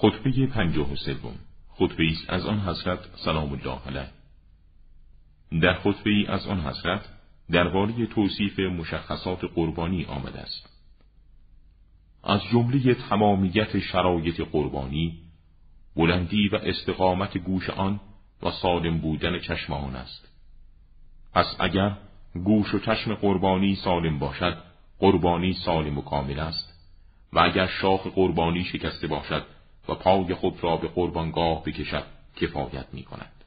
خطبه پنجاه و سوم. خطبه است از آن حضرت سلام الله علیه. در خطبه ای از آن حضرت درباره توصیف مشخصات قربانی آمده است. از جمله تمامیت شرایط قربانی بلندی و استقامت گوش آن و سالم بودن چشم آن است. پس اگر گوش و چشم قربانی سالم باشد قربانی سالم و کامل است و اگر شاخ قربانی شکسته باشد و پای خود را به قربانگاه بکشد کفایت می کند